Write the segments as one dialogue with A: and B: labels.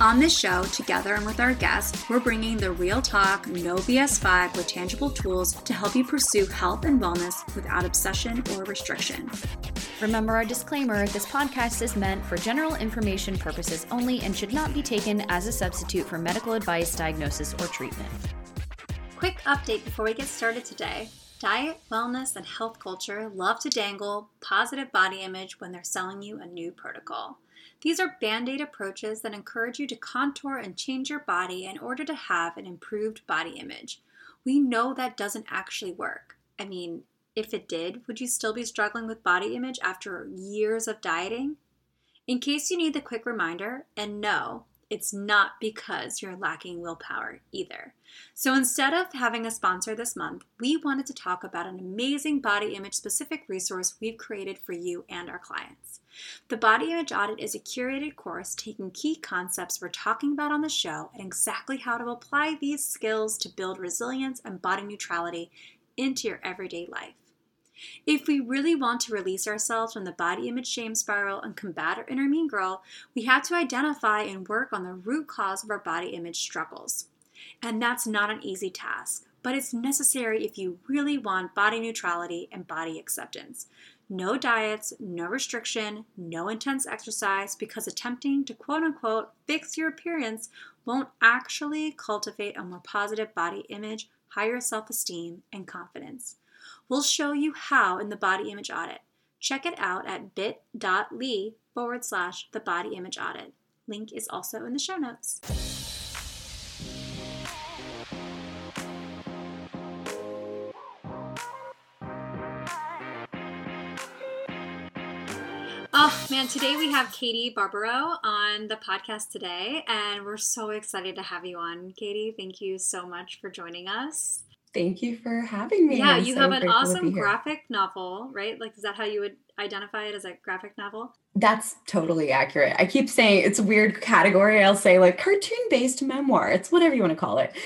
A: On this show, together and with our guests, we're bringing the real talk, no BS vibe with tangible tools to help you pursue health and wellness without obsession or restriction.
B: Remember our disclaimer this podcast is meant for general information purposes only and should not be taken as a substitute for medical advice, diagnosis, or treatment.
A: Quick update before we get started today. Diet, wellness, and health culture love to dangle positive body image when they're selling you a new protocol. These are band aid approaches that encourage you to contour and change your body in order to have an improved body image. We know that doesn't actually work. I mean, if it did, would you still be struggling with body image after years of dieting? In case you need the quick reminder, and no, it's not because you're lacking willpower either. So instead of having a sponsor this month, we wanted to talk about an amazing body image specific resource we've created for you and our clients. The Body Image Audit is a curated course taking key concepts we're talking about on the show and exactly how to apply these skills to build resilience and body neutrality into your everyday life. If we really want to release ourselves from the body image shame spiral and combat our inner mean girl, we have to identify and work on the root cause of our body image struggles. And that's not an easy task, but it's necessary if you really want body neutrality and body acceptance. No diets, no restriction, no intense exercise, because attempting to quote unquote fix your appearance won't actually cultivate a more positive body image, higher self esteem, and confidence. We'll show you how in the body image audit. Check it out at bit.ly forward slash the body image audit. Link is also in the show notes. Man, today we have Katie Barbaro on the podcast today, and we're so excited to have you on. Katie, thank you so much for joining us.
C: Thank you for having me.
A: Yeah, I'm you so have an awesome graphic novel, right? Like, is that how you would identify it as a graphic novel?
C: That's totally accurate. I keep saying it's a weird category. I'll say like cartoon based memoir. It's whatever you want to call it.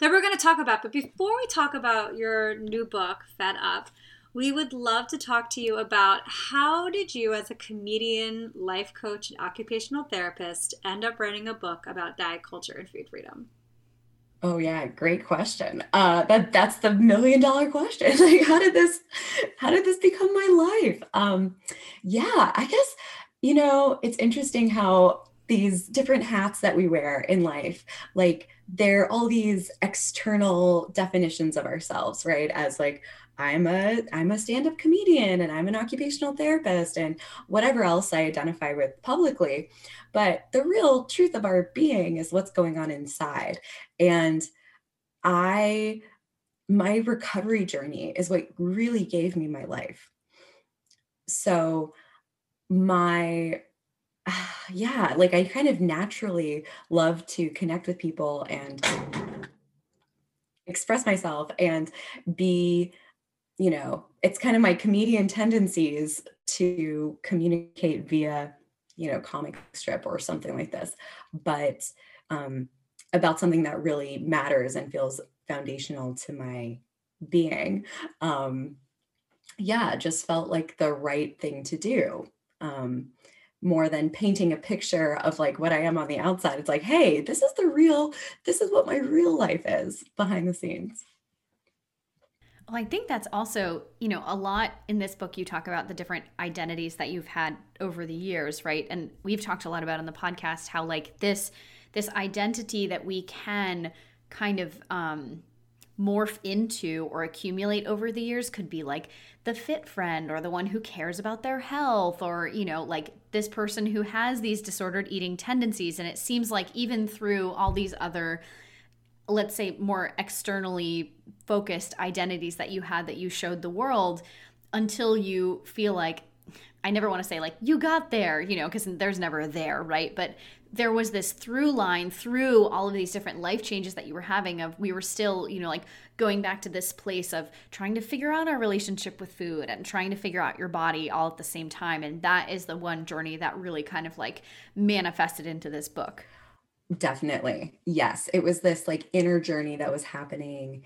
A: That we're going to talk about. But before we talk about your new book, Fed Up, we would love to talk to you about how did you as a comedian life coach and occupational therapist end up writing a book about diet culture and food freedom
C: Oh yeah, great question. Uh, that that's the million dollar question. like, how did this, how did this become my life? Um, yeah, I guess you know it's interesting how these different hats that we wear in life, like they're all these external definitions of ourselves, right? As like I'm a I'm a stand-up comedian and I'm an occupational therapist and whatever else I identify with publicly. But the real truth of our being is what's going on inside. And I my recovery journey is what really gave me my life. So my yeah, like I kind of naturally love to connect with people and express myself and be you know, it's kind of my comedian tendencies to communicate via, you know, comic strip or something like this, but um, about something that really matters and feels foundational to my being. Um, yeah, just felt like the right thing to do. Um, more than painting a picture of like what I am on the outside. It's like, hey, this is the real, this is what my real life is behind the scenes.
B: Well, I think that's also, you know, a lot in this book you talk about the different identities that you've had over the years, right? And we've talked a lot about on the podcast how like this this identity that we can kind of um morph into or accumulate over the years could be like the fit friend or the one who cares about their health or you know like this person who has these disordered eating tendencies and it seems like even through all these other let's say more externally focused identities that you had that you showed the world until you feel like I never want to say like you got there, you know, because there's never there, right? But there was this through line through all of these different life changes that you were having of we were still, you know, like going back to this place of trying to figure out our relationship with food and trying to figure out your body all at the same time. And that is the one journey that really kind of like manifested into this book.
C: Definitely. Yes. It was this like inner journey that was happening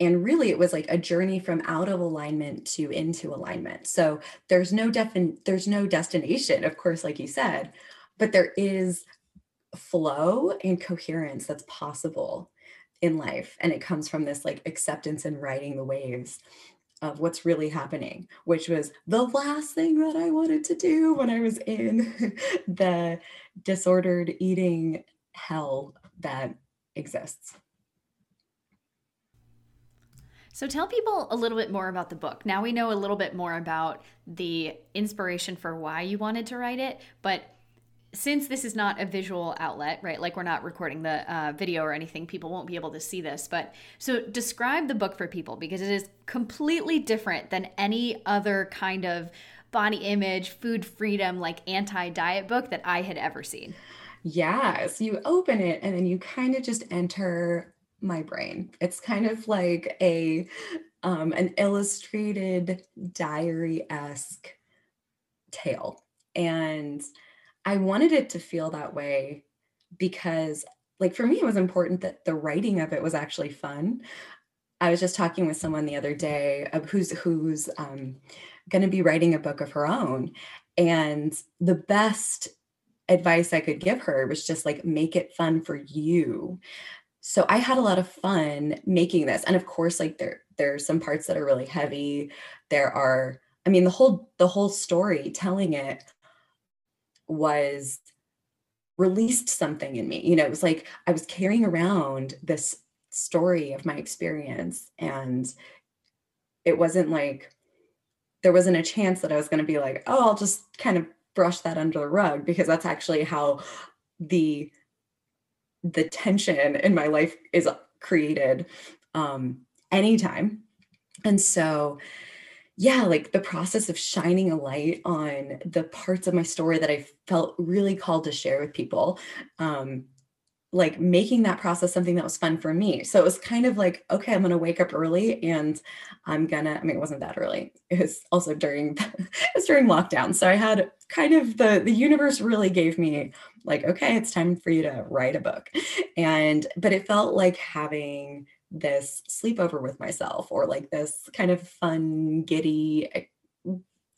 C: and really it was like a journey from out of alignment to into alignment so there's no defin there's no destination of course like you said but there is flow and coherence that's possible in life and it comes from this like acceptance and riding the waves of what's really happening which was the last thing that i wanted to do when i was in the disordered eating hell that exists
B: so tell people a little bit more about the book. Now we know a little bit more about the inspiration for why you wanted to write it, but since this is not a visual outlet, right? Like we're not recording the uh, video or anything, people won't be able to see this. But so describe the book for people because it is completely different than any other kind of body image, food freedom, like anti diet book that I had ever seen.
C: Yeah. So you open it and then you kind of just enter my brain. It's kind of like a um, an illustrated diary-esque tale. And I wanted it to feel that way because like for me it was important that the writing of it was actually fun. I was just talking with someone the other day who's who's um, going to be writing a book of her own and the best advice I could give her was just like make it fun for you so I had a lot of fun making this. And of course, like there there are some parts that are really heavy. There are, I mean, the whole the whole story telling it was released something in me. You know, it was like I was carrying around this story of my experience and it wasn't like there wasn't a chance that I was going to be like, oh, I'll just kind of brush that under the rug because that's actually how the the tension in my life is created um, anytime. And so, yeah, like the process of shining a light on the parts of my story that I felt really called to share with people um, like making that process something that was fun for me. So it was kind of like, okay, I'm going to wake up early and I'm going to, I mean, it wasn't that early. It was also during, it was during lockdown. So I had kind of the, the universe really gave me like, okay, it's time for you to write a book. And, but it felt like having this sleepover with myself or like this kind of fun, giddy, eh,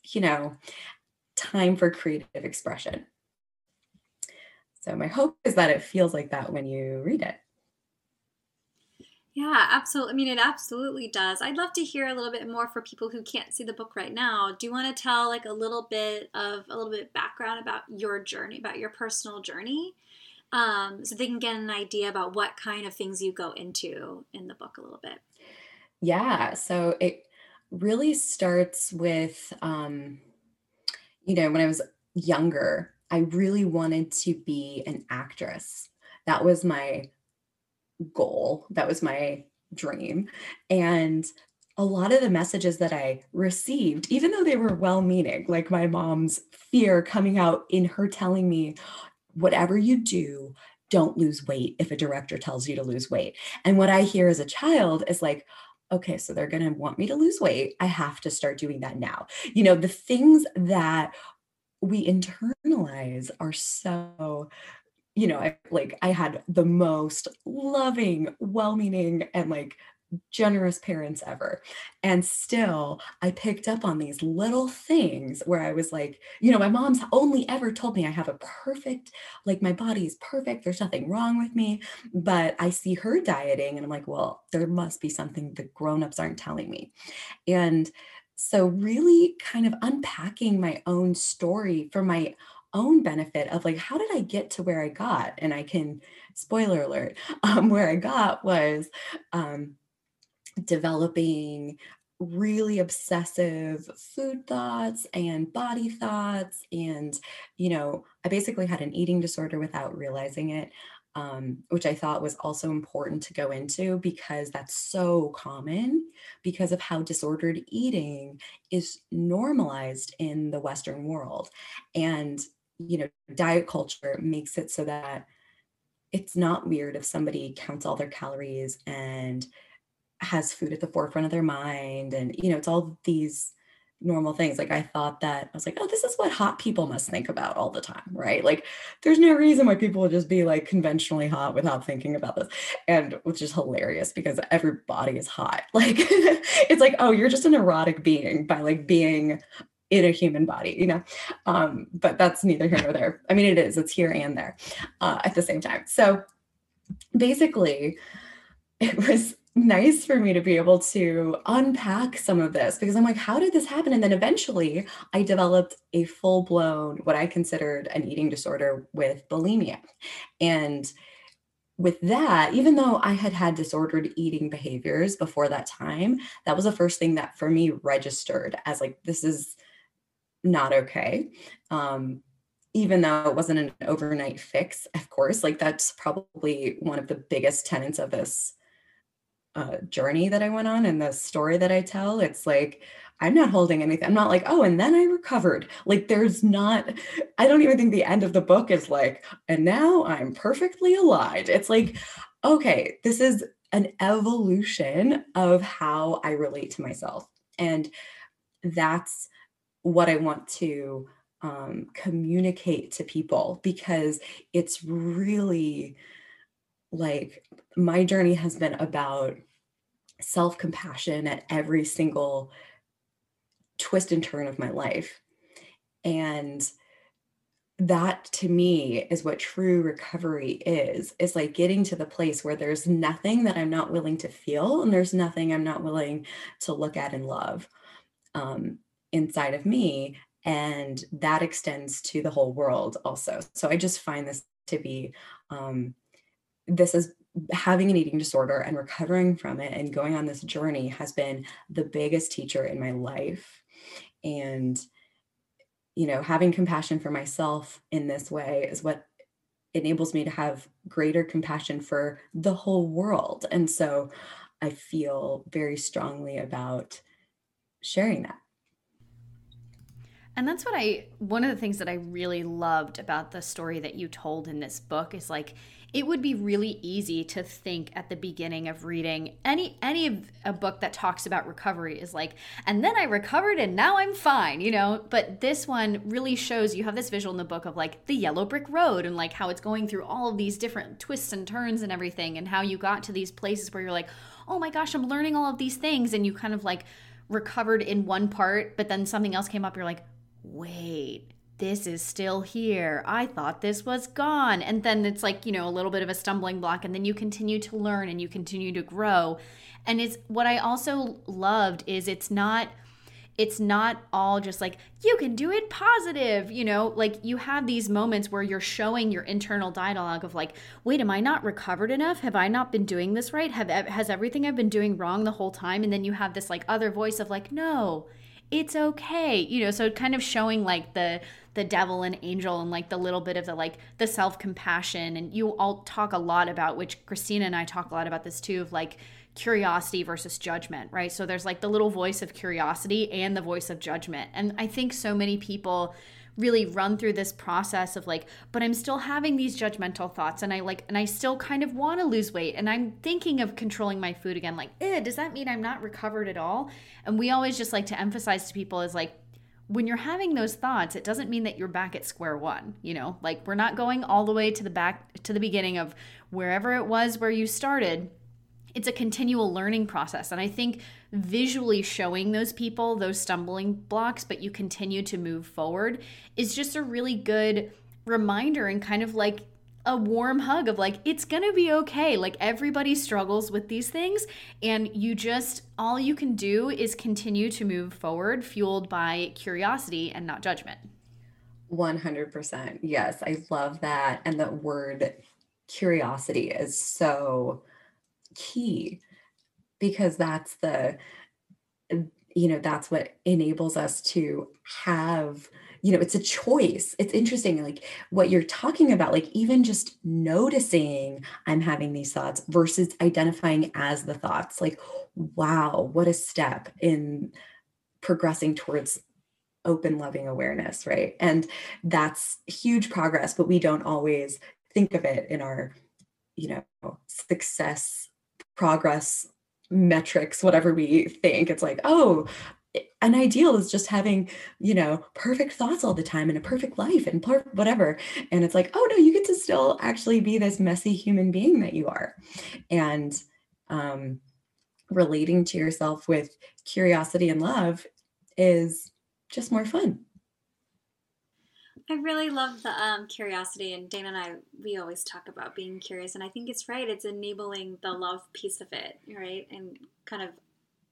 C: you know, time for creative expression. So my hope is that it feels like that when you read it.
A: Yeah, absolutely. I mean, it absolutely does. I'd love to hear a little bit more for people who can't see the book right now. Do you want to tell like a little bit of a little bit background about your journey, about your personal journey, um, so they can get an idea about what kind of things you go into in the book a little bit?
C: Yeah. So it really starts with, um, you know, when I was younger, I really wanted to be an actress. That was my goal. That was my dream. And a lot of the messages that I received, even though they were well meaning, like my mom's fear coming out in her telling me, whatever you do, don't lose weight if a director tells you to lose weight. And what I hear as a child is like, okay, so they're going to want me to lose weight. I have to start doing that now. You know, the things that we internalize are so you know I, like i had the most loving well-meaning and like generous parents ever. And still i picked up on these little things where i was like you know my mom's only ever told me i have a perfect like my body is perfect there's nothing wrong with me but i see her dieting and i'm like well there must be something the grown-ups aren't telling me. And so, really kind of unpacking my own story for my own benefit of like, how did I get to where I got? And I can, spoiler alert, um, where I got was um, developing really obsessive food thoughts and body thoughts. And, you know, I basically had an eating disorder without realizing it. um, which I thought was also important to go into because that's so common because of how disordered eating is normalized in the Western world. And, you know, diet culture makes it so that it's not weird if somebody counts all their calories and has food at the forefront of their mind. And, you know, it's all these normal things. Like I thought that I was like, oh, this is what hot people must think about all the time, right? Like there's no reason why people would just be like conventionally hot without thinking about this. And which is hilarious because everybody is hot. Like it's like, oh, you're just an erotic being by like being in a human body, you know? Um, but that's neither here nor there. I mean, it is, it's here and there uh, at the same time. So basically, it was nice for me to be able to unpack some of this because I'm like, how did this happen? And then eventually I developed a full blown, what I considered an eating disorder with bulimia. And with that, even though I had had disordered eating behaviors before that time, that was the first thing that for me registered as like, this is not okay. Um, even though it wasn't an overnight fix, of course, like that's probably one of the biggest tenets of this uh, journey that I went on and the story that I tell, it's like I'm not holding anything. I'm not like, oh, and then I recovered. Like, there's not, I don't even think the end of the book is like, and now I'm perfectly aligned. It's like, okay, this is an evolution of how I relate to myself. And that's what I want to um, communicate to people because it's really like my journey has been about self compassion at every single twist and turn of my life. And that to me is what true recovery is is like getting to the place where there's nothing that i'm not willing to feel and there's nothing i'm not willing to look at and love um, inside of me and that extends to the whole world also. So i just find this to be um, this is having an eating disorder and recovering from it and going on this journey has been the biggest teacher in my life. And you know having compassion for myself in this way is what enables me to have greater compassion for the whole world. And so i feel very strongly about sharing that
B: and that's what I, one of the things that I really loved about the story that you told in this book is like, it would be really easy to think at the beginning of reading any any of a book that talks about recovery is like and then i recovered and now i'm fine you know? But this one really shows you have this visual in the book of like the yellow brick road and like how it's going through all of these different twists and turns and everything and how you got to these places where you're like oh my gosh i'm learning all of these things and you kind of like recovered in one part but then something else came up you're like wait, this is still here. I thought this was gone. And then it's like, you know, a little bit of a stumbling block. And then you continue to learn and you continue to grow. And it's what I also loved is it's not it's not all just like you can do it positive you know like you have these moments where you're showing your internal dialogue of like wait am i not recovered enough have i not been doing this right have has everything i've been doing wrong the whole time and then you have this like other voice of like no it's okay you know so kind of showing like the the devil and angel and like the little bit of the like the self-compassion. And you all talk a lot about which christina and i talk a lot about this too of like curiosity versus judgment right? So there's like the little voice of curiosity and the voice of judgment. And i think so many people really run through this process of like but i'm still having these judgmental thoughts and i like and i still kind of want to lose weight and i'm thinking of controlling my food again like eh, does that mean i'm not recovered at all and we always just like to emphasize to people is like when you're having those thoughts it doesn't mean that you're back at square one you know like we're not going all the way to the back to the beginning of wherever it was where you started it's a continual learning process. And I think visually showing those people those stumbling blocks, but you continue to move forward is just a really good reminder and kind of like a warm hug of like it's going to be okay. Like everybody struggles with these things and you just all you can do is continue to move forward fueled by curiosity and not judgment.
C: 100%. Yes, I love that and the word curiosity is so key because that's the you know that's what enables us to have you know it's a choice. It's interesting like what you're talking about like even just noticing i'm having these thoughts versus identifying as the thoughts like wow what a step in progressing towards open loving awareness right? And that's huge progress but we don't always think of it in our you know success progress metrics whatever we think. It's like oh an ideal is just having you know perfect thoughts all the time and a perfect life and per- whatever. And it's like oh no you get to still actually be this messy human being that you are. And um relating to yourself with curiosity and love is just more fun
A: I really love the um, curiosity, and Dana and I, we always talk about being curious, and I think it's right. It's enabling the love piece of it, right? And kind of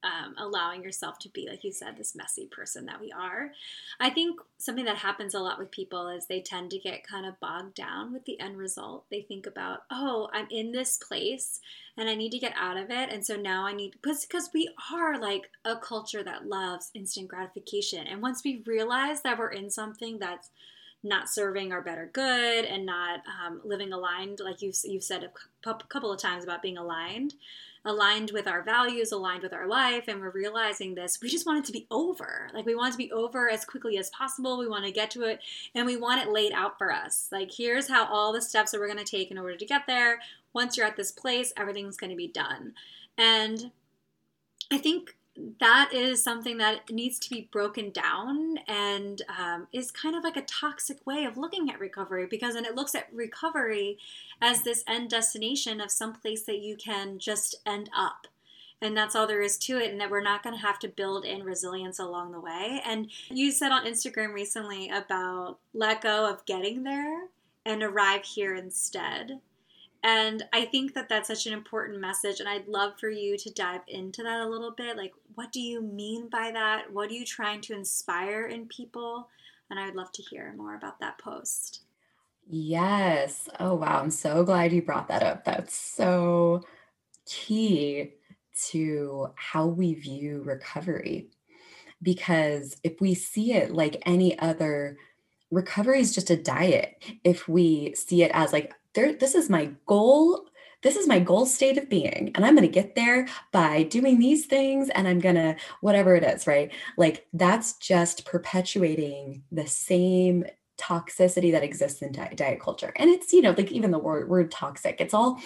A: um, allowing yourself to be, like you said, this messy person that we are. I think something that happens a lot with people is they tend to get kind of bogged down with the end result. They think about, oh, I'm in this place and I need to get out of it. And so now I need, because because we are like a culture that loves instant gratification. And once we realize that we're in something that's not serving our better good and not um, living aligned, like you've, you've said a couple of times about being aligned, aligned with our values, aligned with our life, and we're realizing this, we just want it to be over. Like we want it to be over as quickly as possible. We want to get to it and we want it laid out for us. Like here's how all the steps that we're going to take in order to get there. Once you're at this place, everything's going to be done. And I think that is something that needs to be broken down and um, is kind of like a toxic way of looking at recovery because then it looks at recovery as this end destination of some place that you can just end up. And that's all there is to it and that we're not going to have to build in resilience along the way. And you said on instagram recently about let go of getting there and arrive here instead and I think that that's such an important message. And I'd love for you to dive into that a little bit. Like, what do you mean by that? What are you trying to inspire in people? And I would love to hear more about that post.
C: Yes. Oh, wow. I'm so glad you brought that up. That's so key to how we view recovery. Because if we see it like any other recovery is just a diet if we see it as like there this is my goal this is my goal state of being and i'm going to get there by doing these things and i'm going to whatever it is right like that's just perpetuating the same toxicity that exists in diet, diet culture and it's you know like even the word word toxic it's all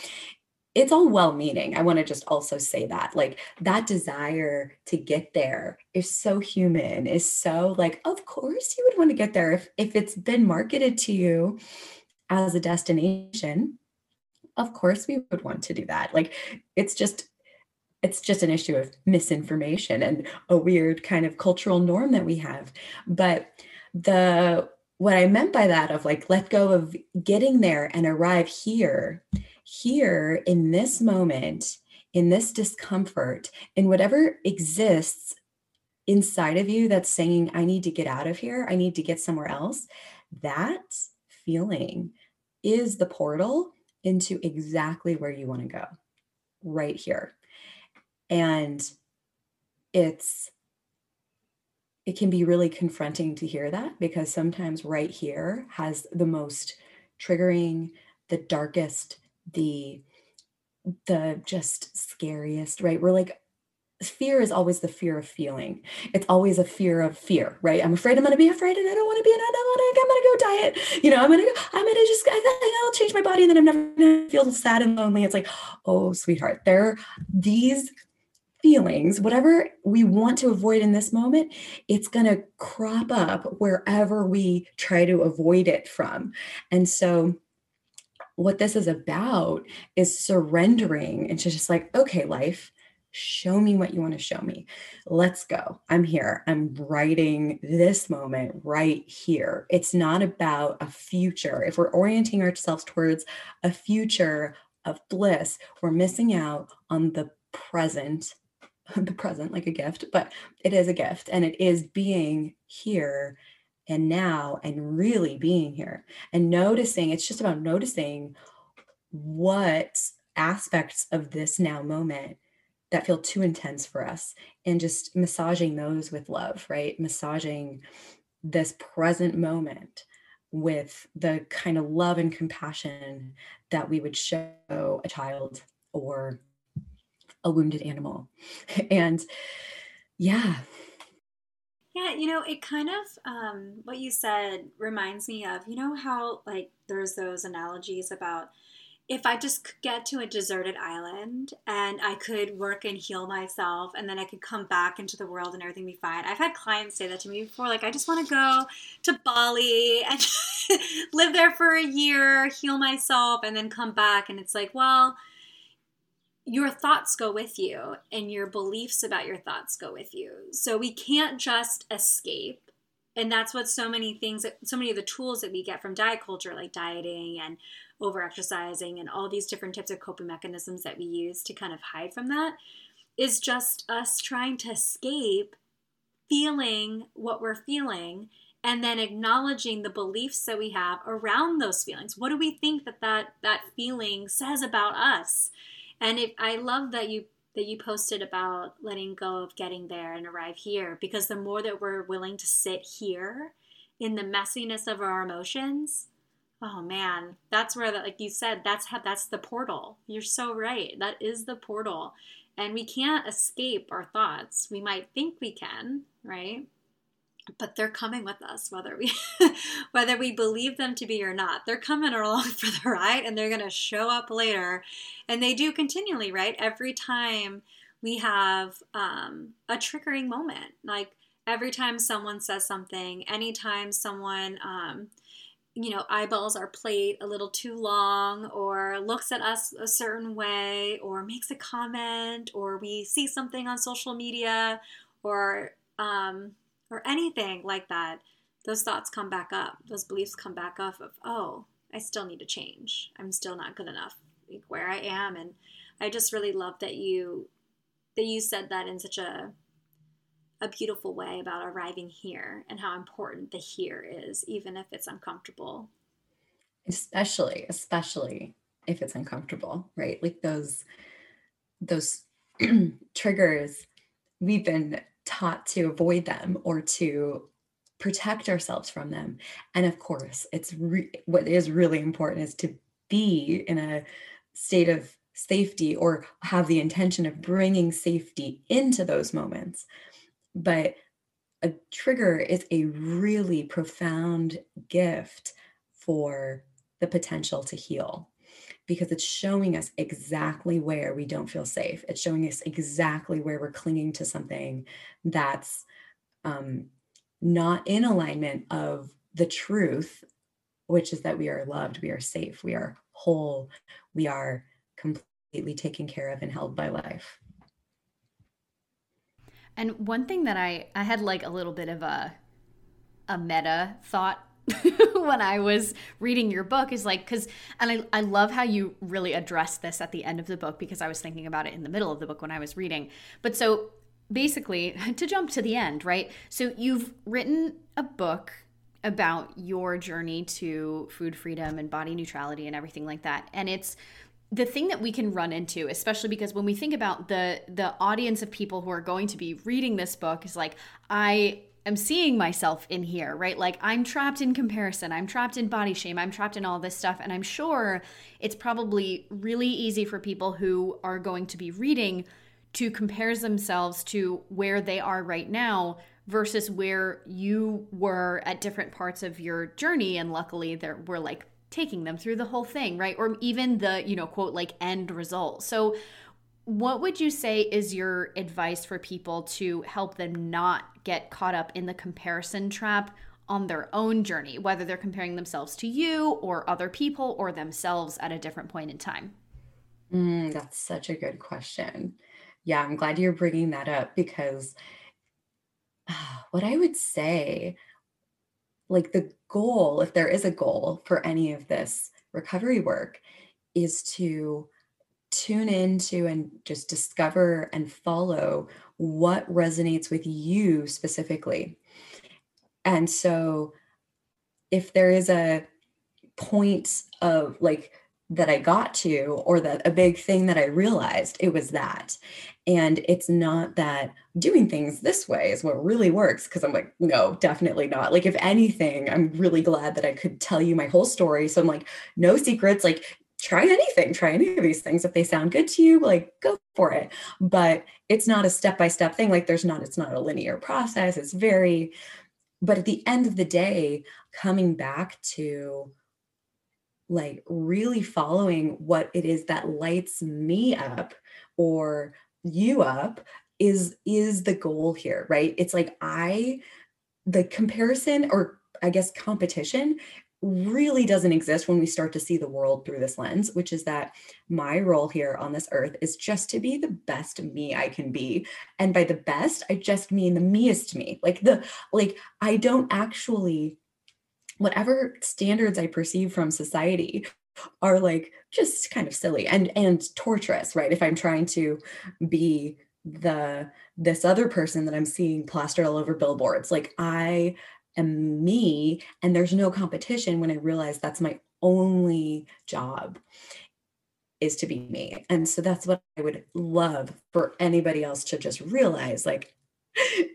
C: it's all well meaning. I want to just also say that like that desire to get there is so human, is so like, of course you would want to get there if, if it's been marketed to you as a destination. Of course we would want to do that. Like it's just it's just an issue of misinformation and a weird kind of cultural norm that we have. But the what I meant by that of like let go of getting there and arrive here here in this moment, in this discomfort, in whatever exists inside of you that's saying, I need to get out of here, I need to get somewhere else, that feeling is the portal into exactly where you want to go, right here. And it's, it can be really confronting to hear that because sometimes right here has the most triggering, the darkest, the the just scariest, right? We're like fear is always the fear of feeling. It's always a fear of fear, right? I'm afraid I'm going to be afraid and I don't want to be and I don't want to, I'm going to go diet. You know, I'm going to go, I'm going to just, I I'll change my body and then I'm never going to feel sad and lonely. It's like, oh, sweetheart, there, these feelings, whatever we want to avoid in this moment, it's going to crop up wherever we try to avoid it from. And so, what this is about is surrendering and just like, okay, life, show me what you want to show me. Let's go. I'm here. I'm writing this moment right here. It's not about a future. If we're orienting ourselves towards a future of bliss, we're missing out on the present, the present like a gift, but it is a gift and it is being here and now and really being here and noticing it's just about noticing what aspects of this now moment that feel too intense for us and just massaging those with love right massaging this present moment with the kind of love and compassion that we would show a child or a wounded animal. And yeah.
A: Yeah, you know, it kind of, um, what you said reminds me of, you know, how like there's those analogies about if I just could get to a deserted island and I could work and heal myself and then I could come back into the world and everything be fine. I've had clients say that to me before like I just want to go to Bali and live there for a year, heal myself and then come back and it's like, well, your thoughts go with you and your beliefs about your thoughts go with you. So we can't just escape. And that's what so many things, so many of the tools that we get from diet culture, like dieting and over exercising and all these different types of coping mechanisms that we use to kind of hide from that, is just us trying to escape feeling what we're feeling and then acknowledging the beliefs that we have around those feelings. What do we think that that, that feeling says about us? And if I love that you that you posted about letting go of getting there and arrive here because the more that we're willing to sit here in the messiness of our emotions, oh man, that's where that like you said, that's how that's the portal. You're so right. That is the portal. And we can't escape our thoughts. We might think we can, right? but they're coming with us whether we whether we believe them to be or not they're coming along for the ride and they're to show up later and they do continually right every time we have um, a triggering moment like every time someone says something anytime someone um, you know eyeballs our plate a little too long or looks at us a certain way or makes a comment or we see something on social media or um, or anything like that, those thoughts come back up. Those beliefs come back up of, oh, I still need to change. I'm still not good enough like where I am. And I just really love that you that you said that in such a a beautiful way about arriving here and how important the here is, even if it's uncomfortable.
C: Especially, especially if it's uncomfortable, right? Like those those triggers we've been taught to avoid them or to protect ourselves from them. And of course, it's re- what is really important is to be in a state of safety or have the intention of bringing safety into those moments. But a trigger is a really profound gift for the potential to heal because it's showing us exactly where we don't feel safe. It's showing us exactly where we're clinging to something that's um, not in alignment of the truth, which is that we are loved, we are safe, we are whole, we are completely taken care of and held by life.
B: And one thing that I I had like a little bit of a a meta thought when I was reading your book is like, because, and I, I love how you really address this at the end of the book because I was thinking about it in the middle of the book when I was reading. But so basically, to jump to the end, right? So you've written a book about your journey to food freedom and body neutrality and everything like that. And it's, the thing that we can run into especially because when we think about the the audience of people who are going to be reading this book is like i am seeing myself in here, right? Like I'm trapped in comparison, I'm trapped in body shame, I'm trapped in all this stuff. And I'm sure it's probably really easy for people who are going to be reading to compare themselves to where they are right now versus where you were at different parts of your journey. And luckily, there we're like taking them through the whole thing, right? Or even the, you know, quote, like end result. So, what would you say is your advice for people to help them not get caught up in the comparison trap on their own journey, whether they're comparing themselves to you or other people or themselves at a different point in time?
C: Mm, that's such a good question. Yeah, I'm glad you're bringing that up because uh, what I would say, like the goal, if there is a goal for any of this recovery work, is to tune into and just discover and follow what resonates with you specifically. And so if there is a point of like that I got to or that a big thing that I realized. It was that. And it's not that doing things this way is what really works. Cause I'm like, no, definitely not. Like, if anything, I'm really glad that I could tell you my whole story. So I'm like, no secrets. Like, try anything, try any of these things. If they sound good to you, like go for it. But it's not a step by step thing. Like, there's not, it's not a linear process. It's very, but at the end of the day, coming back to like really following what it is that lights me up or you up is is the goal here right? It's like i the comparison or i guess competition really doesn't exist when we start to see the world through this lens which is that my role here on this earth is just to be the best me i can be. And by the best i just mean the meest me. Like the like i don't actually whatever standards I perceive from society are like just kind of silly and and torturous right? If i'm trying to be the this other person that i'm seeing plastered all over billboards like i am me and there's no competition when i realize that's my only job is to be me. And so that's what i would love for anybody else to just realize like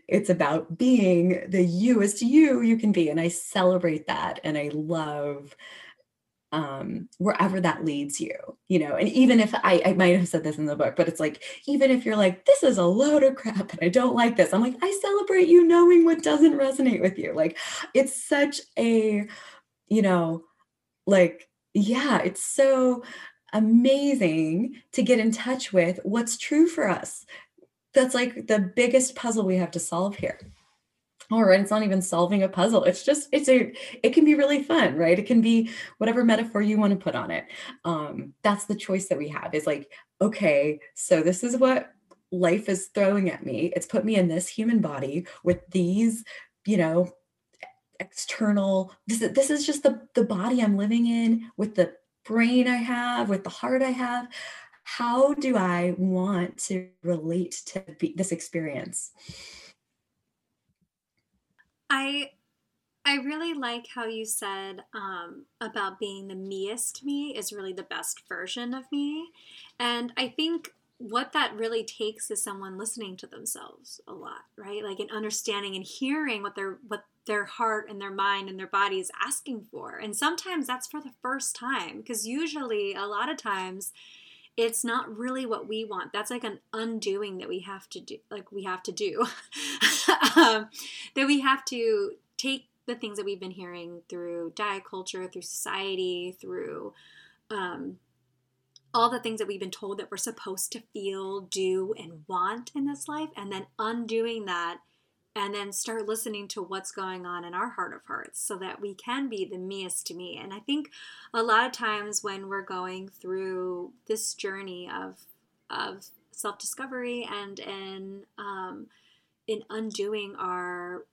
C: it's about being the you youest you you can be and i celebrate that and i love um wherever that leads you you know and even if I, I might have said this in the book but it's like even if you're like this is a load of crap and i don't like this i'm like i celebrate you knowing what doesn't resonate with you. Like it's such a you know like yeah it's so amazing to get in touch with what's true for us that's like the biggest puzzle we have to solve here. All right it's not even solving a puzzle. It's just it's a it can be really fun right? It can be whatever metaphor you want to put on it. Um that's the choice that we have is like okay so this is what life is throwing at me. It's put me in this human body with these you know external this, this is just the the body i'm living in with the brain i have with the heart i have how do I want to relate to be, this experience?
A: I I really like how you said um, about being the meest me is really the best version of me, and I think what that really takes is someone listening to themselves a lot, right? Like an understanding and hearing what their what their heart and their mind and their body is asking for, and sometimes that's for the first time because usually a lot of times it's not really what we want. That's like an undoing that we have to do like we have to do. Um, that we have to take the things that we've been hearing through diet culture through society through um, all the things that we've been told that we're supposed to feel do and want in this life and then undoing that and then start listening to what's going on in our heart of hearts so that we can be the meest to me. And I think a lot of times when we're going through this journey of of self discovery and in um, in undoing our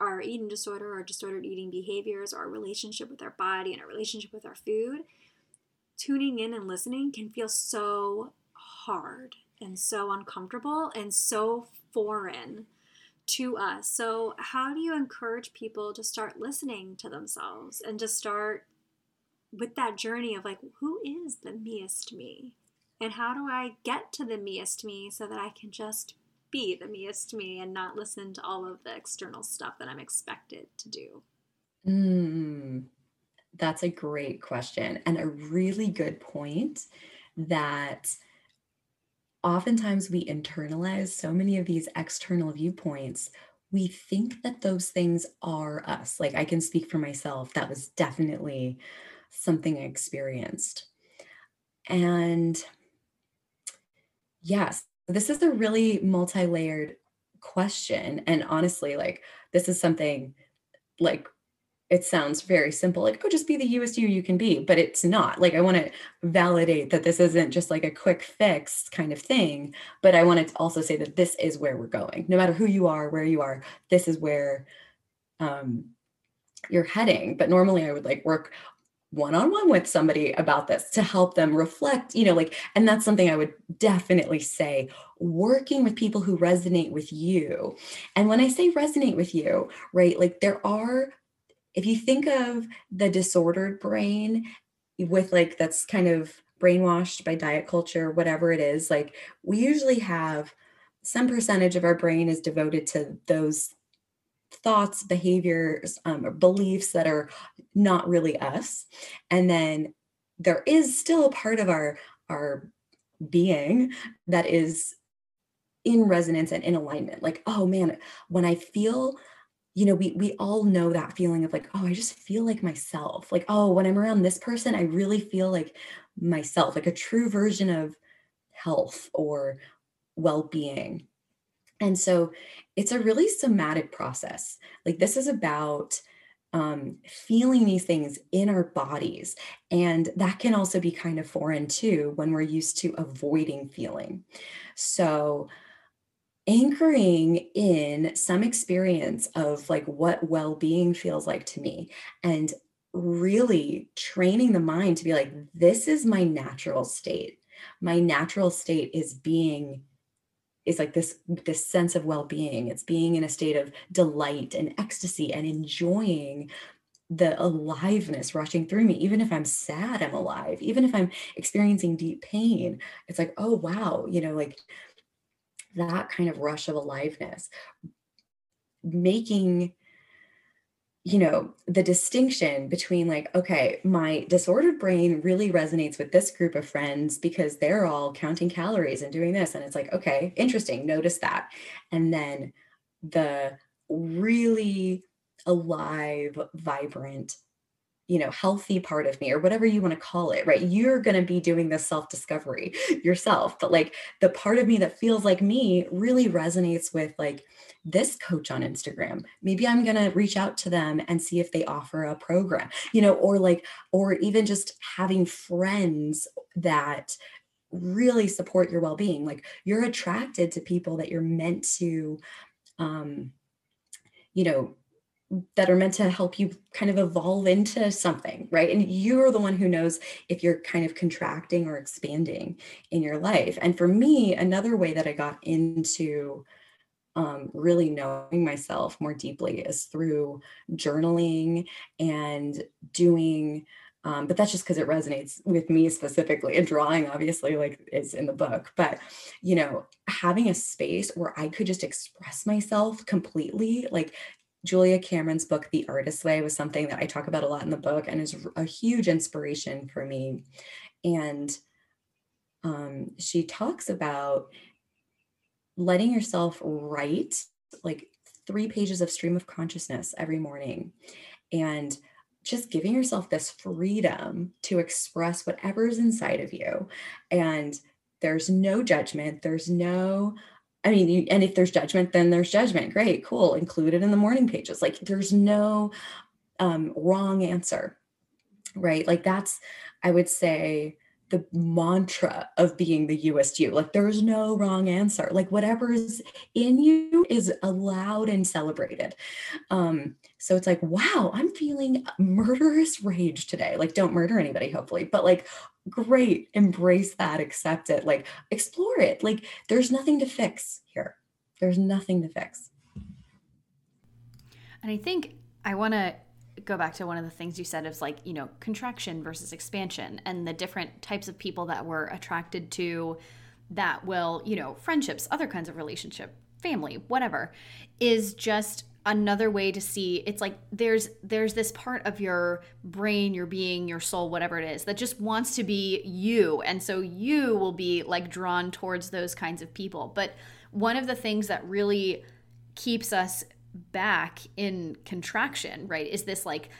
A: our eating disorder or disordered eating behaviors, our relationship with our body and our relationship with our food, tuning in and listening can feel so hard and so uncomfortable and so foreign to us. So, how do you encourage people to start listening to themselves and to start with that journey of like, who is the meest me? And how do I get to the meest me so that I can just be the meest me and not listen to all of the external stuff that I'm expected to do?
C: Mm, that's a great question and a really good point that oftentimes we internalize so many of these external viewpoints we think that those things are us. Like i can speak for myself that was definitely something i experienced. And yes this is a really multi-layered question and honestly like this is something like it sounds very simple like oh just be the usu you can be but it's not. Like i want to validate that this isn't just like a quick fix kind of thing but i want to also say that this is where we're going. No matter who you are where you are this is where um, you're heading. But normally i would like work one-on-one with somebody about this to help them reflect you know like and that's something i would definitely say working with people who resonate with you. And when i say resonate with you right like there are if you think of the disordered brain with like that's kind of brainwashed by diet culture, whatever it is, like we usually have some percentage of our brain is devoted to those thoughts, behaviors, um, beliefs that are not really us. And then there is still a part of our our being that is in resonance and in alignment. Like, oh man, when I feel you know, we we all know that feeling of like, oh, I just feel like myself. Like, oh, when I'm around this person, I really feel like myself, like a true version of health or well-being. And so it's a really somatic process. Like this is about um, feeling these things in our bodies. And that can also be kind of foreign too when we're used to avoiding feeling. So, anchoring in some experience of like what well being feels like to me and really training the mind to be like, this is my natural state. My natural state is being is like this this sense of well-being. It's being in a state of delight and ecstasy and enjoying the aliveness rushing through me. Even if i'm sad i'm alive. Even if i'm experiencing deep pain it's like oh wow you know like that kind of rush of aliveness making you know the distinction between like okay my disordered brain really resonates with this group of friends because they're all counting calories and doing this. And it's like okay interesting notice that. And then the really alive vibrant you know healthy part of me or whatever you want to call it right you're going to be doing this self discovery yourself but like the part of me that feels like me really resonates with like this coach on Instagram. Maybe I'm going to reach out to them and see if they offer a program, you know, or like, or even just having friends that really support your well being. Like you're attracted to people that you're meant to, um, you know, that are meant to help you kind of evolve into something, right? And you're the one who knows if you're kind of contracting or expanding in your life. And for me, another way that I got into um, really knowing myself more deeply is through journaling and doing um, but that's just because it resonates with me specifically and drawing obviously like is in the book but you know having a space where i could just express myself completely like julia cameron's book the artist's way was something that i talk about a lot in the book and is a huge inspiration for me. And um, she talks about letting yourself write like three pages of stream of consciousness every morning and just giving yourself this freedom to express whatever's inside of you. And there's no judgment there's no i mean you, and if there's judgment then there's judgment great cool include it in the morning pages like there's no um, wrong answer right like that's i would say the mantra of being the youest you. Like there's no wrong answer. Like whatever is in you is allowed and celebrated. Um, so it's like, wow, I'm feeling murderous rage today. Like don't murder anybody, hopefully, but like great, embrace that, accept it, like explore it. Like there's nothing to fix here. There's nothing to fix.
B: And I think I want to go back to one of the things you said is like you know contraction versus expansion and the different types of people that we're attracted to that will you know friendships other kinds of relationship family whatever is just another way to see it's like there's there's this part of your brain your being your soul whatever it is that just wants to be you and so you will be like drawn towards those kinds of people but one of the things that really keeps us back in contraction, right? Is this like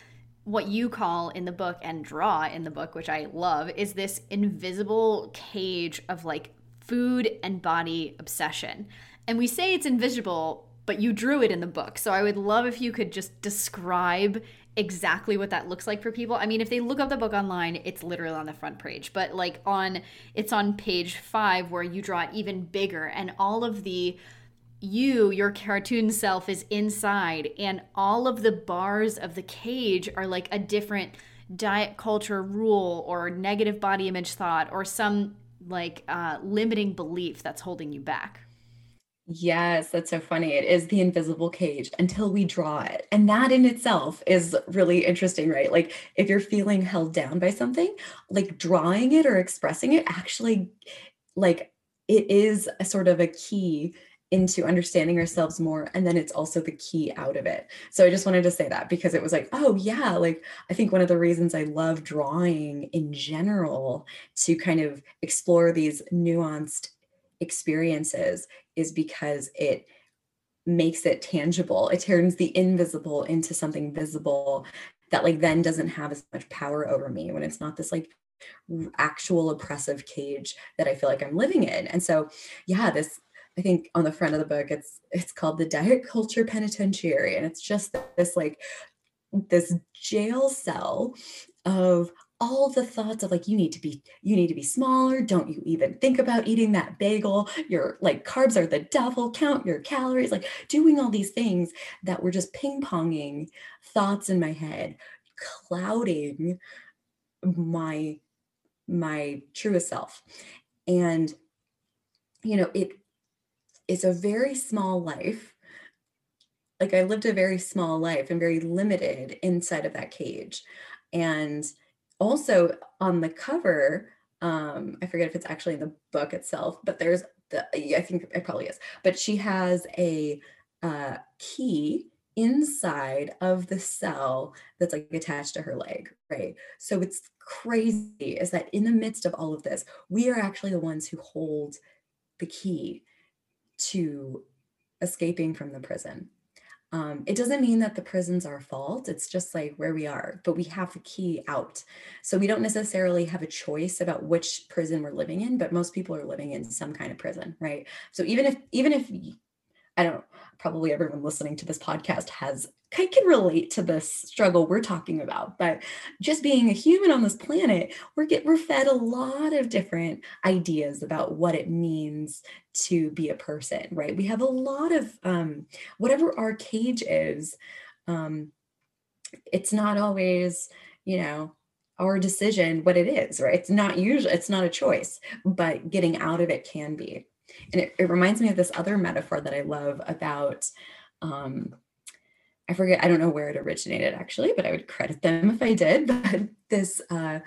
B: what you call in the book and draw in the book, which I love, is this invisible cage of like food and body obsession. And we say it's invisible, but you drew it in the book. So I would love if you could just describe exactly what that looks like for people. I mean, if they look up the book online, it's literally on the front page, but like on it's on page 5 where you draw it even bigger and all of the you, your cartoon self, is inside, and all of the bars of the cage are like a different diet culture rule or negative body image thought or some like uh, limiting belief that's holding you back.
C: Yes, that's so funny. It is the invisible cage until we draw it. And that in itself is really interesting, right? Like if you're feeling held down by something, like drawing it or expressing it actually like it is a sort of a key into understanding ourselves more and then it's also the key out of it so i just wanted to say that because it was like oh yeah like i think one of the reasons i love drawing in general to kind of explore these nuanced experiences is because it makes it tangible it turns the invisible into something visible that like then doesn't have as much power over me when it's not this like actual oppressive cage that I feel like I'm living in. And so, yeah, this I think on the front of the book, it's it's called the Diet Culture Penitentiary, and it's just this like this jail cell of all the thoughts of like you need to be you need to be smaller. Don't you even think about eating that bagel. Your like carbs are the devil. Count your calories. Like doing all these things that were just ping-ponging thoughts in my head clouding my my truest self. And you know it is a very small life. Like I lived a very small life and very limited inside of that cage. And also on the cover, um, I forget if it's actually in the book itself, but there's the, I think it probably is, but she has a uh, key inside of the cell that's like attached to her leg, right? So it's crazy is that in the midst of all of this, we are actually the ones who hold the key to escaping from the prison. Um, it doesn't mean that the prison's our fault. It's just like where we are, but we have the key out. So we don't necessarily have a choice about which prison we're living in, but most people are living in some kind of prison, right? So even if even if I don't probably everyone listening to this podcast has can relate to this struggle we're talking about but just being a human on this planet we're get we're fed a lot of different ideas about what it means to be a person right? We have a lot of um whatever our cage is um it's not always you know our decision what it is right? It's not usually it's not a choice but getting out of it can be and it, it reminds me of this other metaphor that I love about um, I forget, I don't know where it originated actually, but I would credit them if I did. But this, uh,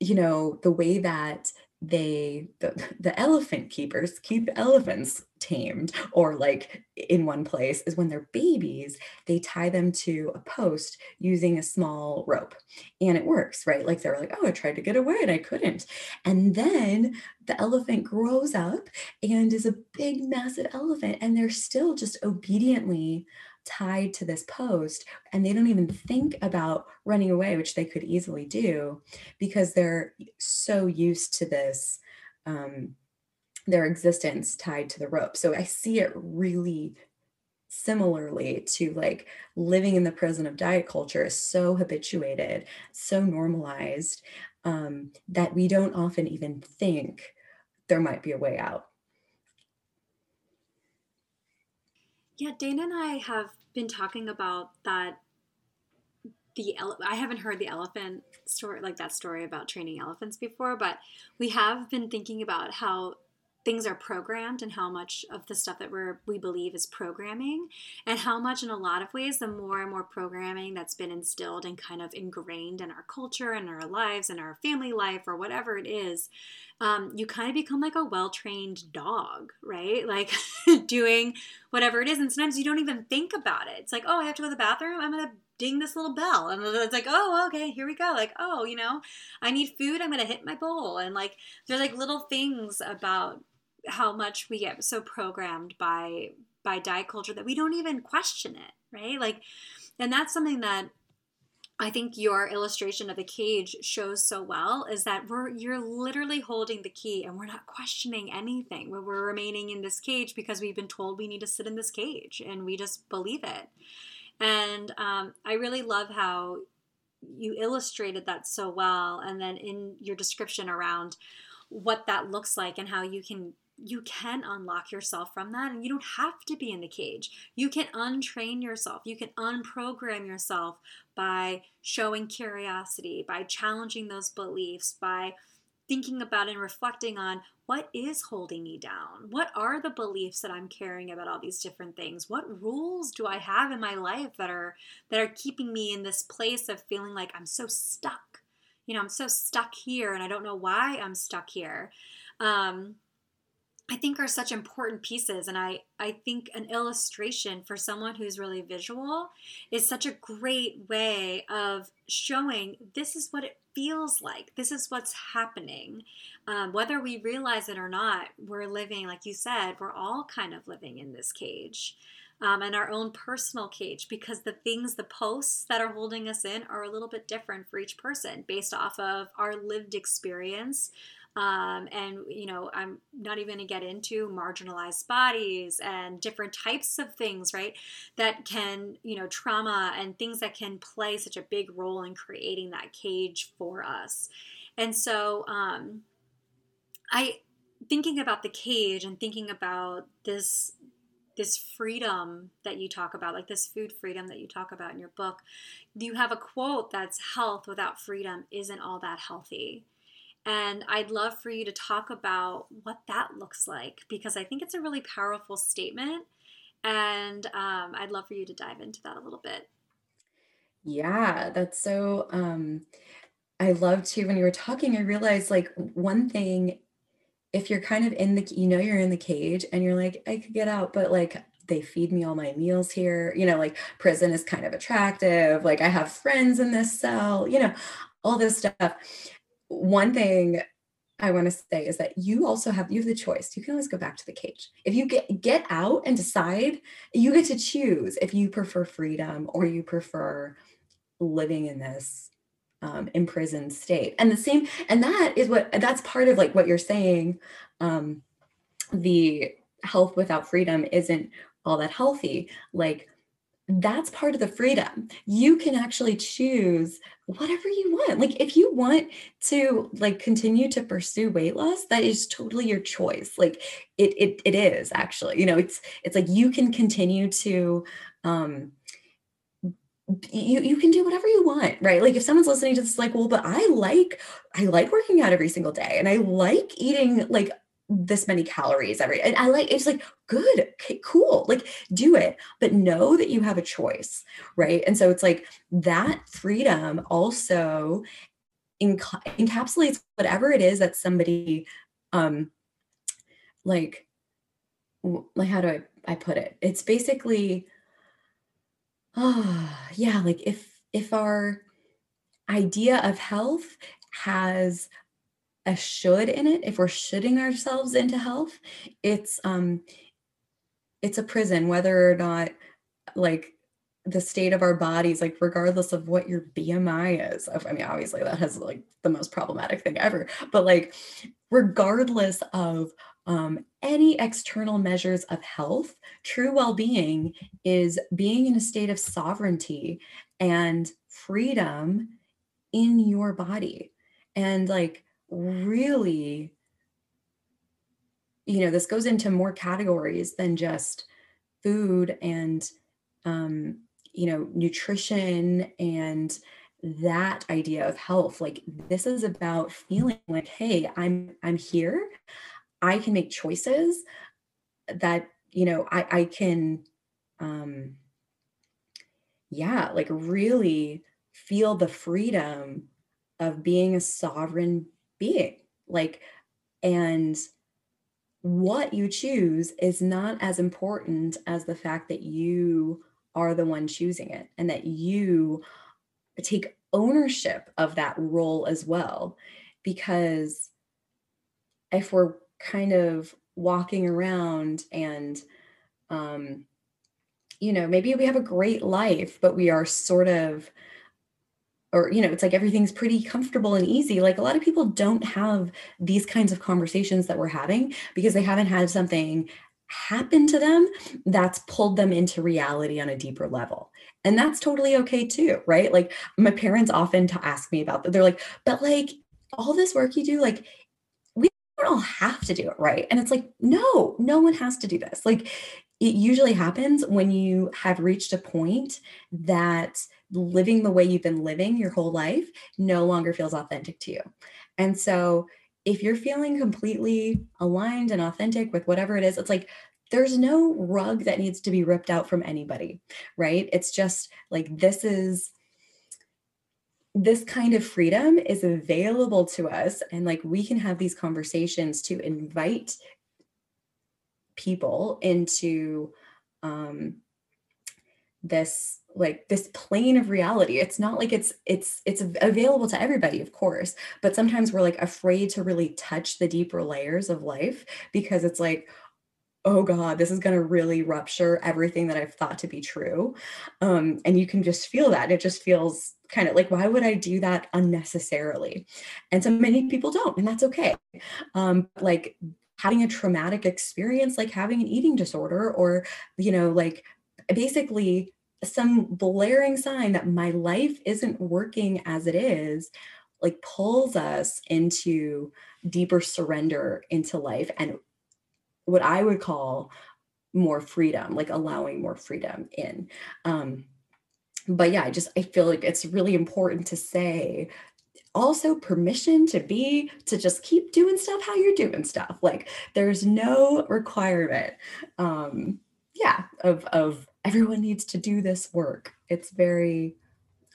C: you know, the way that they the, the elephant keepers keep elephants tamed or like in one place is when they're babies they tie them to a post using a small rope. And it works right? Like they're like oh i tried to get away and i couldn't. And then the elephant grows up and is a big massive elephant and they're still just obediently tied to this post and they don't even think about running away, which they could easily do because they're so used to this, um, their existence tied to the rope. So I see it really similarly to like living in the prison of diet culture is so habituated, so normalized um, that we don't often even think there might be a way out.
A: Yeah, Dana and I have been talking about that. The ele- I haven't heard the elephant story, like that story about training elephants before, but we have been thinking about how things are programmed and how much of the stuff that we're we believe is programming and how much in a lot of ways the more and more programming that's been instilled and kind of ingrained in our culture and our lives and our family life or whatever it is um, you kind of become like a well-trained dog right? Like doing whatever it is. And sometimes you don't even think about it. It's like oh i have to go to the bathroom? I'm gonna ding this little bell. And it's like oh okay here we go. Like oh you know i need food. I'm gonna hit my bowl. And like there's like little things about how much we get so programmed by by diet culture that we don't even question it right like and that's something that I think your illustration of the cage shows so well is that we're you're literally holding the key and we're not questioning anything. We're, we're remaining in this cage because we've been told we need to sit in this cage and we just believe it. And um, I really love how you illustrated that so well, and then in your description around what that looks like and how you can you can unlock yourself from that and you don't have to be in the cage. You can untrain yourself. You can unprogram yourself by showing curiosity, by challenging those beliefs, by thinking about and reflecting on what is holding me down? What are the beliefs that I'm carrying about all these different things? What rules do I have in my life that are that are keeping me in this place of feeling like I'm so stuck? You know, I'm so stuck here and I don't know why I'm stuck here. Um, I think are such important pieces. And I, I think an illustration for someone who's really visual is such a great way of showing this is what it feels like. This is what's happening. Um, whether we realize it or not, we're living, like you said, we're all kind of living in this cage. Um, and our own personal cage because the things, the posts that are holding us in are a little bit different for each person based off of our lived experience, um, and you know i'm not even going to get into marginalized bodies and different types of things right that can you know trauma and things that can play such a big role in creating that cage for us. And so um, i thinking about the cage and thinking about this this freedom that you talk about like this food freedom that you talk about in your book you have a quote that's health without freedom isn't all that healthy and I'd love for you to talk about what that looks like because I think it's a really powerful statement. And um, I'd love for you to dive into that a little bit.
C: Yeah, that's so. Um, I love to, when you were talking, I realized like one thing, if you're kind of in the, you know, you're in the cage and you're like, I could get out, but like, they feed me all my meals here. You know, like prison is kind of attractive. Like I have friends in this cell, you know, all this stuff one thing I want to say is that you also have you have the choice. You can always go back to the cage. If you get get out and decide, you get to choose if you prefer freedom or you prefer living in this um, imprisoned state. And the same, and that is what that's part of like what you're saying. Um, the health without freedom isn't all that healthy. Like that's part of the freedom. You can actually choose whatever you want. Like if you want to like continue to pursue weight loss, that is totally your choice. Like it it it is actually. You know, it's it's like you can continue to um you you can do whatever you want right like if someone's listening to this like well but i like i like working out every single day and i like eating like this many calories every and I like it's like good okay, cool like do it. But know that you have a choice right? And so it's like that freedom also enc- encapsulates whatever it is that somebody um like like how do I I put it? It's basically oh yeah like if if our idea of health has a should in it if we're shoulding ourselves into health it's um it's a prison whether or not like the state of our bodies like regardless of what your bmi is i mean obviously that has like the most problematic thing ever but like regardless of um, any external measures of health true well-being is being in a state of sovereignty and freedom in your body. And like really you know this goes into more categories than just food and um you know nutrition and that idea of health. Like this is about feeling like hey i'm i'm here. I can make choices that you know i i can um yeah like really feel the freedom of being a sovereign being like and what you choose is not as important as the fact that you are the one choosing it and that you take ownership of that role as well. Because if we're kind of walking around and um you know maybe we have a great life but we are sort of or you know it's like everything's pretty comfortable and easy like a lot of people don't have these kinds of conversations that we're having because they haven't had something happen to them that's pulled them into reality on a deeper level. And that's totally okay too right? Like my parents often to ask me about that they're like but like all this work you do like we don't all have to do it right? And it's like no no one has to do this. Like it usually happens when you have reached a point that living the way you've been living your whole life no longer feels authentic to you. And so if you're feeling completely aligned and authentic with whatever it is, it's like there's no rug that needs to be ripped out from anybody, right? It's just like this is this kind of freedom is available to us and like we can have these conversations to invite people into um this like this plane of reality. It's not like it's it's it's available to everybody of course but sometimes we're like afraid to really touch the deeper layers of life because it's like oh god this is going to really rupture everything that i've thought to be true. Um, and you can just feel that. It just feels kind of like why would i do that unnecessarily? And so many people don't and that's okay. Um, like having a traumatic experience like having an eating disorder or you know like basically some blaring sign that my life isn't working as it is like pulls us into deeper surrender into life and what i would call more freedom like allowing more freedom in. Um but yeah i just i feel like it's really important to say also permission to be to just keep doing stuff how you're doing stuff. Like there's no requirement um yeah of of everyone needs to do this work. It's very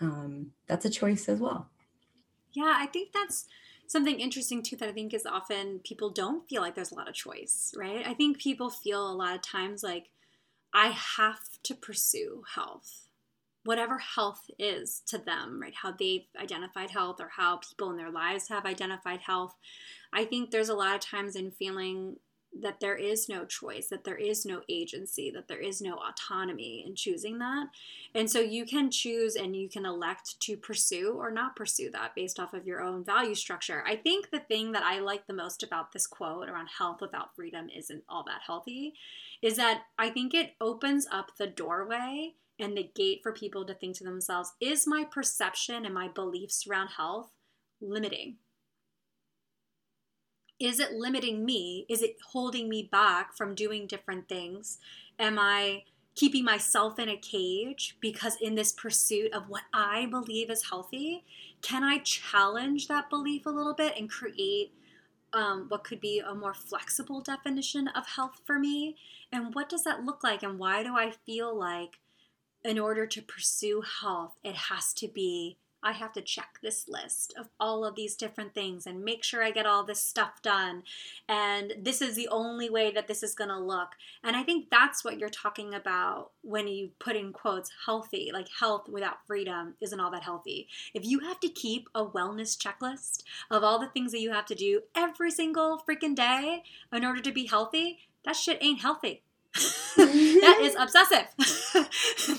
C: um that's a choice as well.
A: Yeah i think that's something interesting too that i think is often people don't feel like there's a lot of choice right? I think people feel a lot of times like i have to pursue health whatever health is to them, right? How they've identified health or how people in their lives have identified health. I think there's a lot of times in feeling that there is no choice, that there is no agency, that there is no autonomy in choosing that. And so you can choose and you can elect to pursue or not pursue that based off of your own value structure. I think the thing that I like the most about this quote around health without freedom isn't all that healthy is that I think it opens up the doorway and the gate for people to think to themselves is my perception and my beliefs around health limiting? Is it limiting me? Is it holding me back from doing different things? Am I keeping myself in a cage because in this pursuit of what I believe is healthy, can I challenge that belief a little bit and create um, what could be a more flexible definition of health for me? And what does that look like? And why do I feel like in order to pursue health, it has to be I have to check this list of all of these different things and make sure I get all this stuff done. And this is the only way that this is going to look. And I think that's what you're talking about when you put in quotes healthy, like health without freedom isn't all that healthy. If you have to keep a wellness checklist of all the things that you have to do every single freaking day in order to be healthy, that shit ain't healthy. that is obsessive.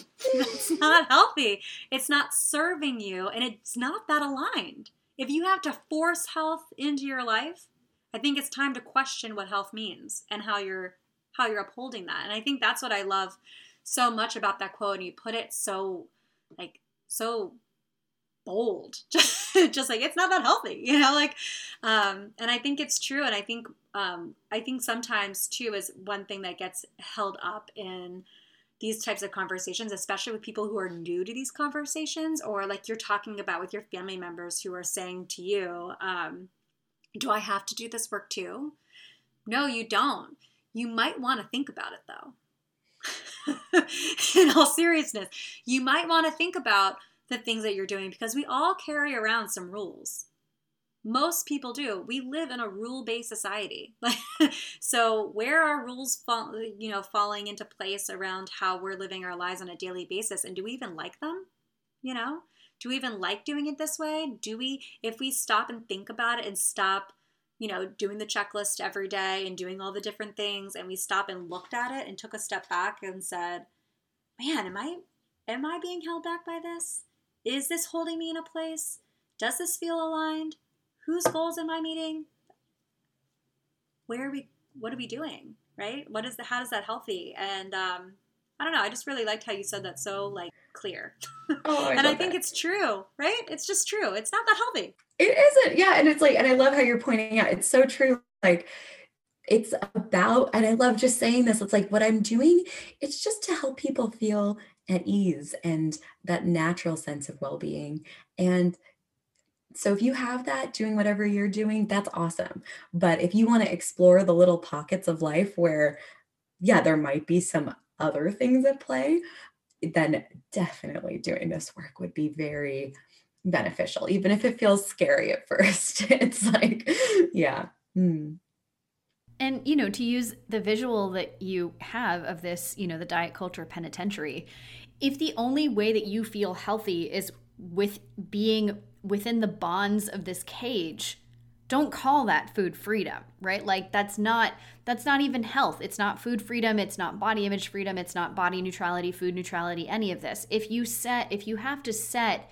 A: That's not healthy. It's not serving you, and it's not that aligned. If you have to force health into your life, I think it's time to question what health means and how you're how you're upholding that. And I think that's what I love so much about that quote. And you put it so like so bold just, just like it's not that healthy you know like um and i think it's true and i think um i think sometimes too is one thing that gets held up in these types of conversations especially with people who are new to these conversations or like you're talking about with your family members who are saying to you um do i have to do this work too? No you don't. You might want to think about it though. In all seriousness you might want to think about the things that you're doing because we all carry around some rules. Most people do. We live in a rule-based society. so where are rules fall, you know, falling into place around how we're living our lives on a daily basis and do we even like them? You know? Do we even like doing it this way? Do we if we stop and think about it and stop you know, doing the checklist every day and doing all the different things and we stop and looked at it and took a step back and said, "Man, am I am I being held back by this? Is this holding me in a place? Does this feel aligned? Whose goals am I meeting? Where are we? What are we doing? Right? What is the? How is that healthy? And um, I don't know. I just really liked how you said that so like clear. Oh, I and I think that. it's true, right? It's just true. It's not that healthy.
C: It isn't. Yeah, and it's like, and I love how you're pointing out. It's so true. Like it's about and i love just saying this it's like what i'm doing it's just to help people feel at ease and that natural sense of well-being and so if you have that doing whatever you're doing, that's awesome. But if you want to explore the little pockets of life where, yeah, there might be some other things at play, then definitely doing this work would be very beneficial, even if it feels scary at first. it's like, yeah. Mm.
B: And, you know, to use the visual that you have of this, you know, the diet culture penitentiary, if the only way that you feel healthy is with being within the bonds of this cage don't call that food freedom right? Like that's not that's not even health. It's not food freedom. It's not body image freedom. It's not body neutrality food neutrality any of this. If you set if you have to set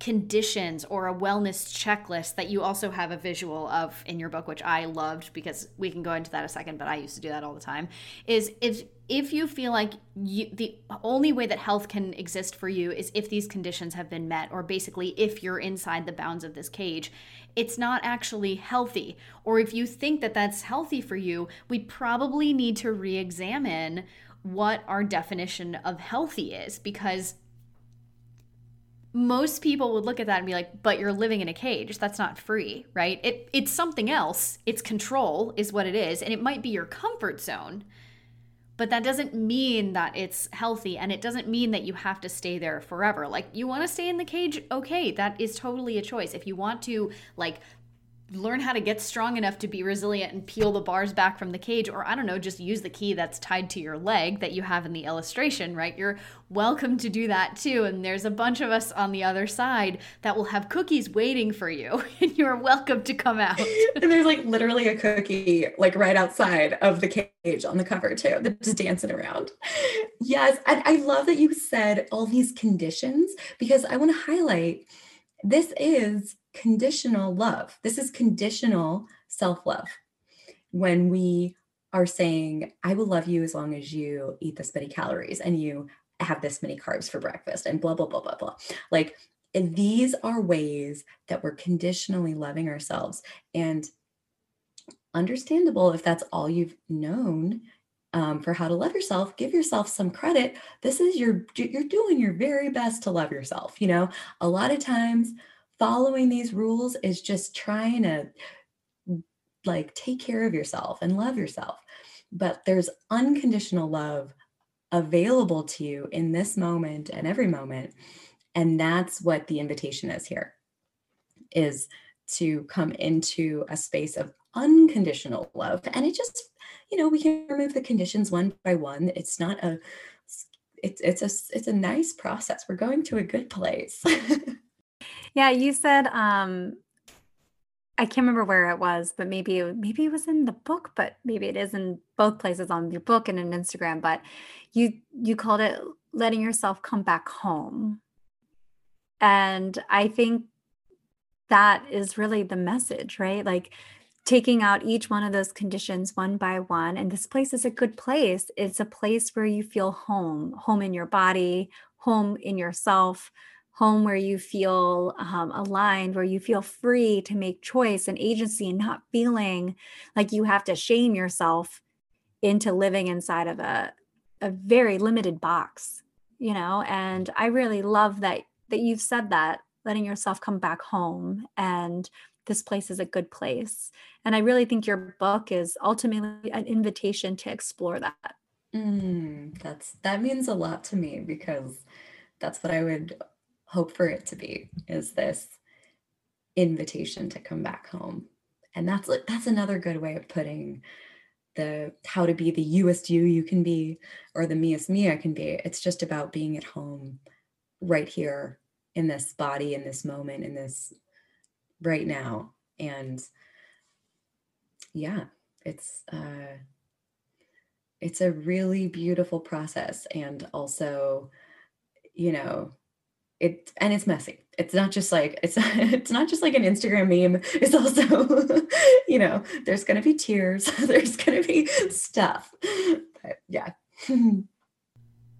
B: conditions or a wellness checklist that you also have a visual of in your book which I loved because we can go into that a second but I used to do that all the time is if if you feel like you, the only way that health can exist for you is if these conditions have been met or basically if you're inside the bounds of this cage it's not actually healthy or if you think that that's healthy for you we probably need to re-examine what our definition of healthy is because most people would look at that and be like, but you're living in a cage. That's not free, right? It it's something else. It's control is what it is. And it might be your comfort zone. But that doesn't mean that it's healthy and it doesn't mean that you have to stay there forever. Like you want to stay in the cage, okay, that is totally a choice. If you want to like learn how to get strong enough to be resilient and peel the bars back from the cage or i don't know just use the key that's tied to your leg that you have in the illustration right? You're welcome to do that too and there's a bunch of us on the other side that will have cookies waiting for you and you're welcome to come out.
C: And there's like literally a cookie like right outside of the cage on the cover too that's just dancing around. Yes I, I love that you said all these conditions because i want to highlight this is conditional love. This is conditional self love. When we are saying, I will love you as long as you eat this many calories and you have this many carbs for breakfast and blah, blah, blah, blah, blah. Like these are ways that we're conditionally loving ourselves. And understandable if that's all you've known um, for how to love yourself give yourself some credit this is your you're doing your very best to love yourself you know a lot of times following these rules is just trying to like take care of yourself and love yourself. But there's unconditional love available to you in this moment and every moment. And that's what the invitation is here is to come into a space of unconditional love. And it just, you know, we can remove the conditions one by one. It's not a it's it's a it's a nice process. We're going to a good place.
D: Yeah, you said um I can't remember where it was, but maybe it, maybe it was in the book, but maybe it is in both places on your book and in Instagram. But you you called it letting yourself come back home, and I think that is really the message, right? Like taking out each one of those conditions one by one. And this place is a good place. It's a place where you feel home, home in your body, home in yourself home where you feel um, aligned, where you feel free to make choice and agency and not feeling like you have to shame yourself into living inside of a, a very limited box, you know? And I really love that that you've said that, letting yourself come back home and this place is a good place. And I really think your book is ultimately an invitation to explore that.
C: Mm, that's that means a lot to me because that's what I would hope for it to be is this invitation to come back home. And that's that's another good way of putting the how to be the youest you you can be or the meest me I can be. It's just about being at home right here in this body in this moment in this right now. And yeah it's uh it's a really beautiful process. And also you know it and it's messy. It's not just like it's it's not just like an instagram meme. It's also you know there's to be tears there's to be stuff. But yeah.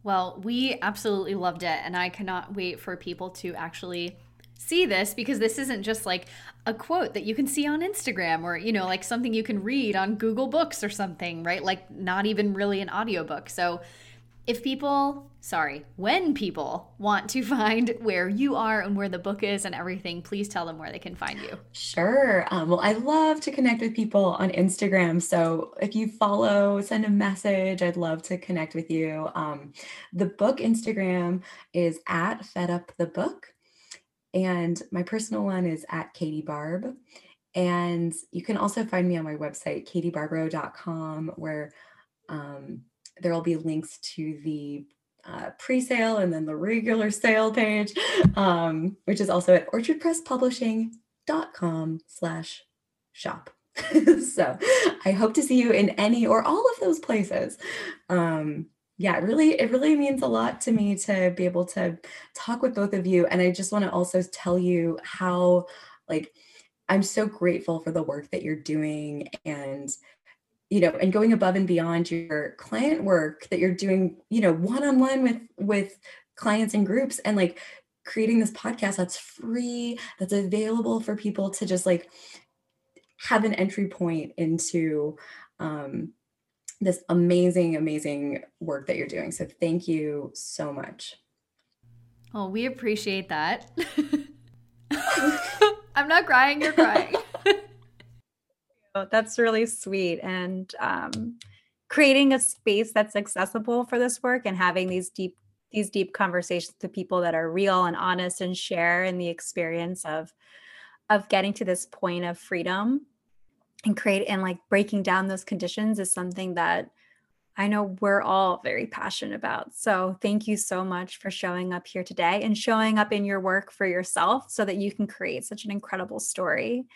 B: Well we absolutely loved it and i cannot wait for people to actually see this because this isn't just like a quote that you can see on Instagram or you know like something you can read on Google Books or something right? Like not even really an audiobook. So if people, sorry, when people want to find where you are and where the book is and everything, please tell them where they can find you.
C: Sure. Um, well, I love to connect with people on Instagram. So if you follow, send a message. I'd love to connect with you. Um, the book Instagram is at Fed Up the Book. And my personal one is at Katie Barb. And you can also find me on my website, katiebarbro.com, where um, there will be links to the uh, pre-sale and then the regular sale page, um, which is also at orchardpresspublishing.com slash shop. so I hope to see you in any or all of those places. Um, yeah, really, it really means a lot to me to be able to talk with both of you. And I just want to also tell you how like I'm so grateful for the work that you're doing and you know and going above and beyond your client work that you're doing you know one-on-one with with clients and groups and like creating this podcast that's free that's available for people to just like have an entry point into um, this amazing amazing work that you're doing. So thank you so much.
B: Oh we appreciate that. I'm not crying you're crying
D: that's really sweet. And um, creating a space that's accessible for this work and having these deep these deep conversations with people that are real and honest and share in the experience of of getting to this point of freedom and create and like breaking down those conditions is something that I know we're all very passionate about. So, thank you so much for showing up here today and showing up in your work for yourself so that you can create such an incredible story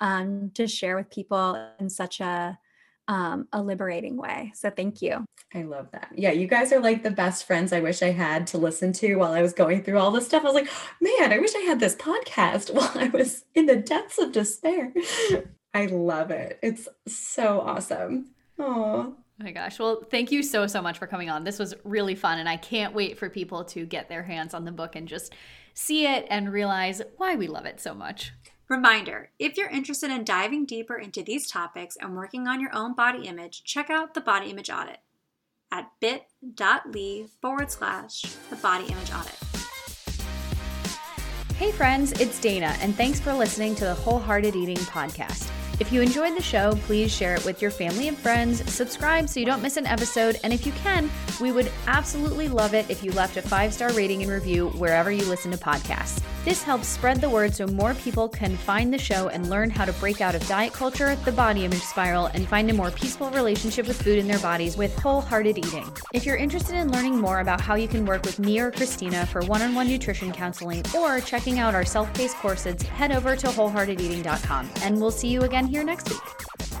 D: um, to share with people in such a um, a liberating way. So thank you.
C: I love that. Yeah, you guys are like the best friends I wish I had to listen to while I was going through all this stuff. I was like, man, I wish I had this podcast while I was in the depths of despair. I love it. It's so awesome. Oh.
B: Oh my gosh. Well, thank you so, so much for coming on. This was really fun. And I can't wait for people to get their hands on the book and just see it and realize why we love it so much.
A: Reminder if you're interested in diving deeper into these topics and working on your own body image, check out the Body Image Audit at bit.ly forward slash the body image audit.
B: Hey, friends, it's Dana, and thanks for listening to the Wholehearted Eating Podcast. If you enjoyed the show, please share it with your family and friends, subscribe so you don't miss an episode, and if you can, we would absolutely love it if you left a five star rating and review wherever you listen to podcasts. This helps spread the word so more people can find the show and learn how to break out of diet culture, the body image spiral, and find a more peaceful relationship with food in their bodies with wholehearted eating. If you're interested in learning more about how you can work with me or Christina for one on one nutrition counseling or checking out our self paced courses, head over to wholeheartedeating.com. And we'll see you again here next week.